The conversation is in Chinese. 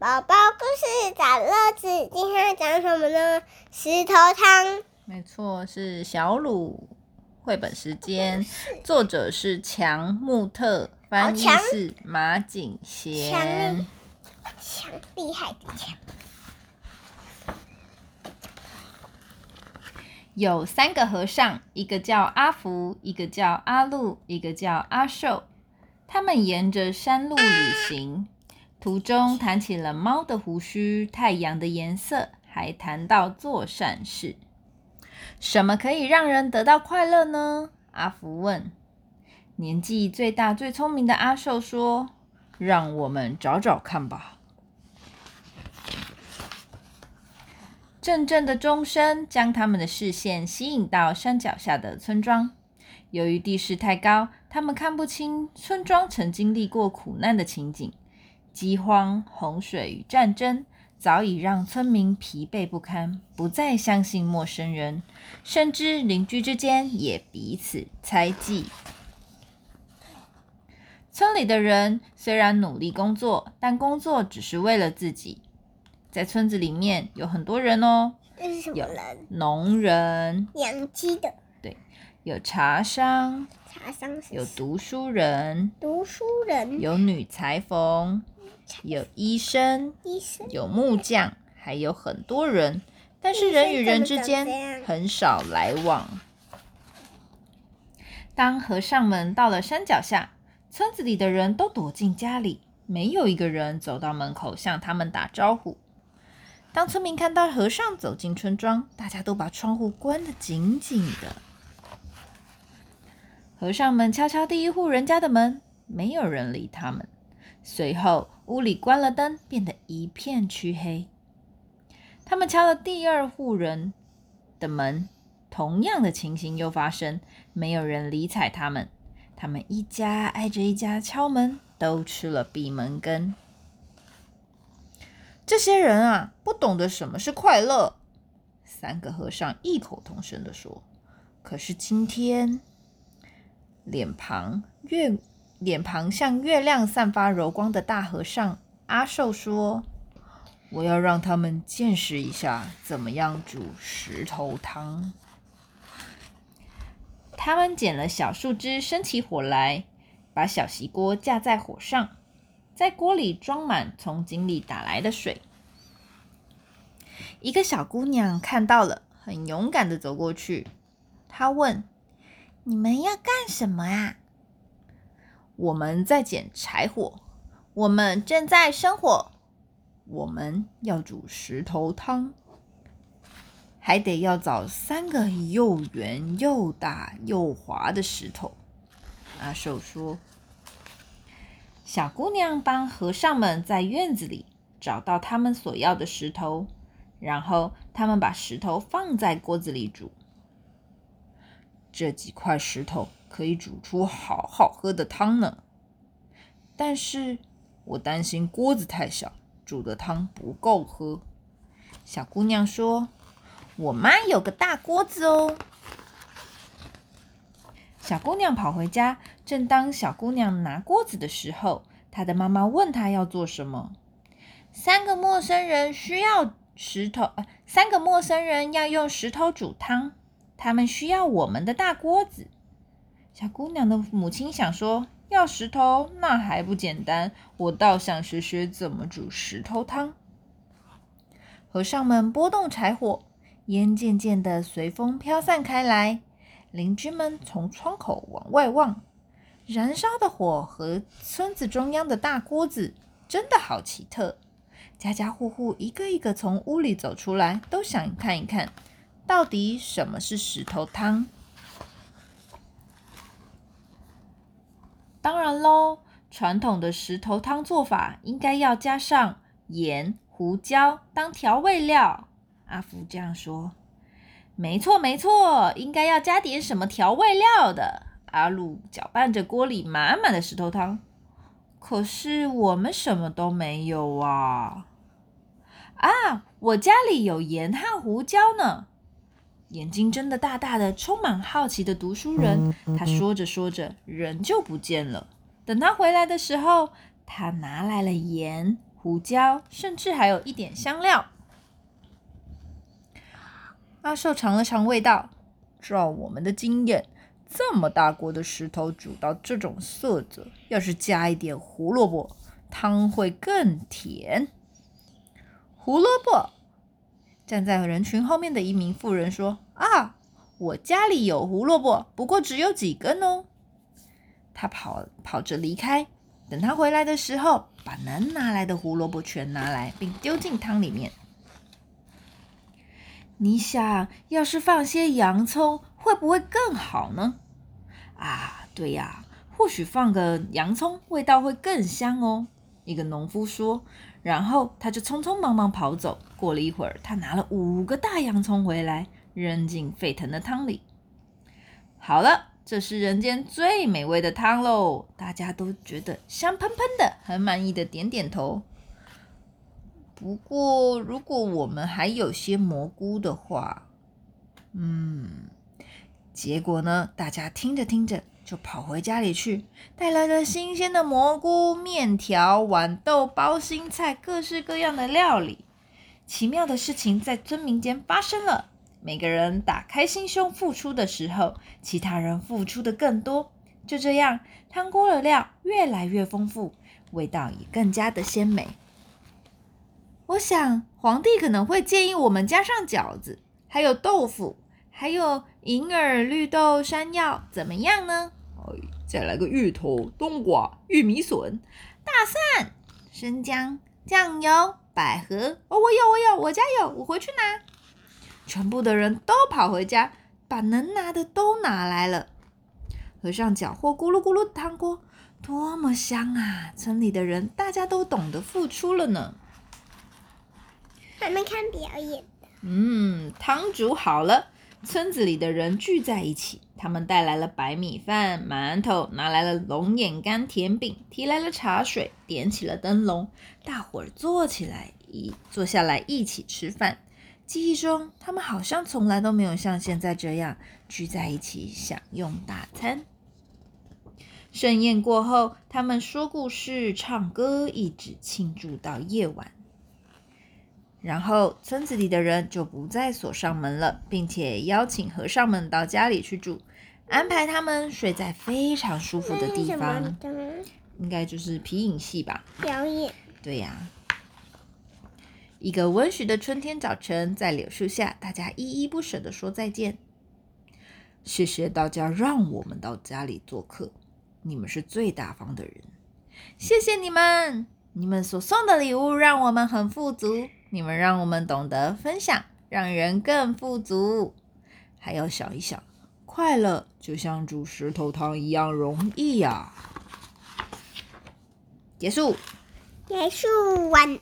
宝宝故事找乐子，今天要讲什么呢？石头汤。没错，是小鲁绘本时间，作者是强穆特，翻译是马景贤。强厉害的强。有三个和尚，一个叫阿福，一个叫阿禄，一个叫阿寿。他们沿着山路旅行，途中谈起了猫的胡须、太阳的颜色，还谈到做善事。什么可以让人得到快乐呢？阿福问。年纪最大、最聪明的阿寿说：“让我们找找看吧。”阵阵的钟声将他们的视线吸引到山脚下的村庄。由于地势太高，他们看不清村庄曾经历过苦难的情景。饥荒、洪水与战争早已让村民疲惫不堪，不再相信陌生人，甚至邻居之间也彼此猜忌。村里的人虽然努力工作，但工作只是为了自己。在村子里面有很多人哦，这是什么人？农人，养鸡的。对，有茶商，茶商有读书人，读书人有女裁缝，有医生，医生有木匠，还有很多人，但是人与人之间很少来往。当和尚们到了山脚下，村子里的人都躲进家里，没有一个人走到门口向他们打招呼。当村民看到和尚走进村庄，大家都把窗户关得紧紧的。和尚们敲敲第一户人家的门，没有人理他们。随后，屋里关了灯，变得一片黢黑。他们敲了第二户人的门，同样的情形又发生，没有人理睬他们。他们一家挨着一家敲门，都吃了闭门羹。这些人啊，不懂得什么是快乐。三个和尚异口同声的说：“可是今天，脸庞月脸庞像月亮散发柔光的大和尚阿寿说：‘我要让他们见识一下怎么样煮石头汤。’他们捡了小树枝，生起火来，把小锡锅架在火上。”在锅里装满从井里打来的水。一个小姑娘看到了，很勇敢的走过去。她问：“你们要干什么啊？”“我们在捡柴火。”“我们正在生火。”“我们要煮石头汤，还得要找三个又圆又大又滑的石头。”阿寿说。小姑娘帮和尚们在院子里找到他们所要的石头，然后他们把石头放在锅子里煮。这几块石头可以煮出好好喝的汤呢。但是我担心锅子太小，煮的汤不够喝。小姑娘说：“我妈有个大锅子哦。”小姑娘跑回家，正当小姑娘拿锅子的时候，她的妈妈问她要做什么。三个陌生人需要石头，三个陌生人要用石头煮汤，他们需要我们的大锅子。小姑娘的母亲想说，要石头那还不简单，我倒想学学怎么煮石头汤。和尚们拨动柴火，烟渐渐的随风飘散开来。邻居们从窗口往外望，燃烧的火和村子中央的大锅子真的好奇特。家家户户一个一个从屋里走出来，都想看一看，到底什么是石头汤。当然喽，传统的石头汤做法应该要加上盐、胡椒当调味料。阿福这样说。没错，没错，应该要加点什么调味料的。阿鲁搅拌着锅里满满的石头汤，可是我们什么都没有啊！啊，我家里有盐和胡椒呢。眼睛睁得大大的，充满好奇的读书人，他说着说着，人就不见了。等他回来的时候，他拿来了盐、胡椒，甚至还有一点香料。阿寿尝了尝味道，照我们的经验，这么大锅的石头煮到这种色泽，要是加一点胡萝卜，汤会更甜。胡萝卜。站在人群后面的一名妇人说：“啊，我家里有胡萝卜，不过只有几根哦。”他跑跑着离开。等他回来的时候，把能拿来的胡萝卜全拿来，并丢进汤里面。你想要是放些洋葱，会不会更好呢？啊，对呀，或许放个洋葱，味道会更香哦。一个农夫说。然后他就匆匆忙忙跑走。过了一会儿，他拿了五个大洋葱回来，扔进沸腾的汤里。好了，这是人间最美味的汤喽！大家都觉得香喷喷的，很满意的点点头。不过，如果我们还有些蘑菇的话，嗯，结果呢？大家听着听着。就跑回家里去，带来了新鲜的蘑菇、面条、豌豆、包心菜，各式各样的料理。奇妙的事情在村民间发生了。每个人打开心胸付出的时候，其他人付出的更多。就这样，汤锅的料越来越丰富，味道也更加的鲜美。我想，皇帝可能会建议我们加上饺子，还有豆腐，还有银耳、绿豆、山药，怎么样呢？再来个芋头、冬瓜、玉米笋、大蒜、生姜、酱油、百合。哦，我有，我有，我家有，我回去拿。全部的人都跑回家，把能拿的都拿来了。和尚搅和咕噜咕噜的汤锅，多么香啊！村里的人大家都懂得付出了呢。还没看表演嗯，汤煮好了。村子里的人聚在一起，他们带来了白米饭、馒头，拿来了龙眼干甜饼，提来了茶水，点起了灯笼，大伙儿坐起来，一坐下来一起吃饭。记忆中，他们好像从来都没有像现在这样聚在一起享用大餐。盛宴过后，他们说故事、唱歌，一直庆祝到夜晚。然后村子里的人就不再锁上门了，并且邀请和尚们到家里去住，安排他们睡在非常舒服的地方。应该就是皮影戏吧？表演。对呀。一个温煦的春天早晨，在柳树下，大家依依不舍的说再见。谢谢大家让我们到家里做客，你们是最大方的人。谢谢你们，你们所送的礼物让我们很富足。你们让我们懂得分享，让人更富足。还要想一想，快乐就像煮石头汤一样容易呀。结束。结束完。